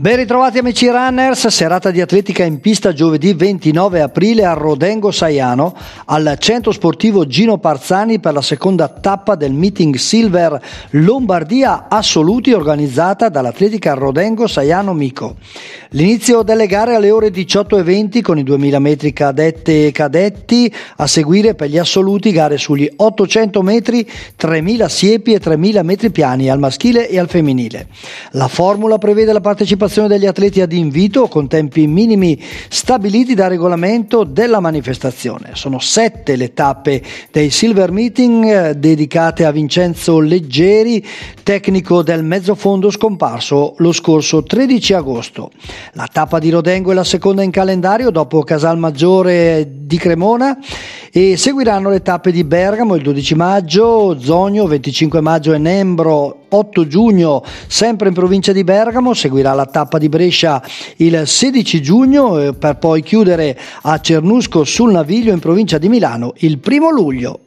Ben ritrovati amici runners, serata di atletica in pista giovedì 29 aprile a Rodengo Saiano al centro sportivo Gino Parzani per la seconda tappa del meeting Silver Lombardia Assoluti organizzata dall'Atletica Rodengo Saiano Mico. L'inizio delle gare alle ore 18.20 con i 2000 metri cadette e cadetti a seguire per gli assoluti gare sugli 800 metri, 3000 siepi e 3000 metri piani al maschile e al femminile. La formula prevede la partecipazione degli atleti ad invito con tempi minimi stabiliti dal regolamento della manifestazione. Sono sette le tappe dei Silver Meeting eh, dedicate a Vincenzo Leggeri, tecnico del mezzofondo scomparso lo scorso 13 agosto. La tappa di Rodengo è la seconda in calendario dopo Casalmaggiore di Cremona e seguiranno le tappe di Bergamo il 12 maggio, Zogno 25 maggio e Nembro 8 giugno sempre in provincia di Bergamo, seguirà la tappa di Brescia il 16 giugno eh, per poi chiudere a Cernusco sul Naviglio in provincia di Milano il 1 luglio.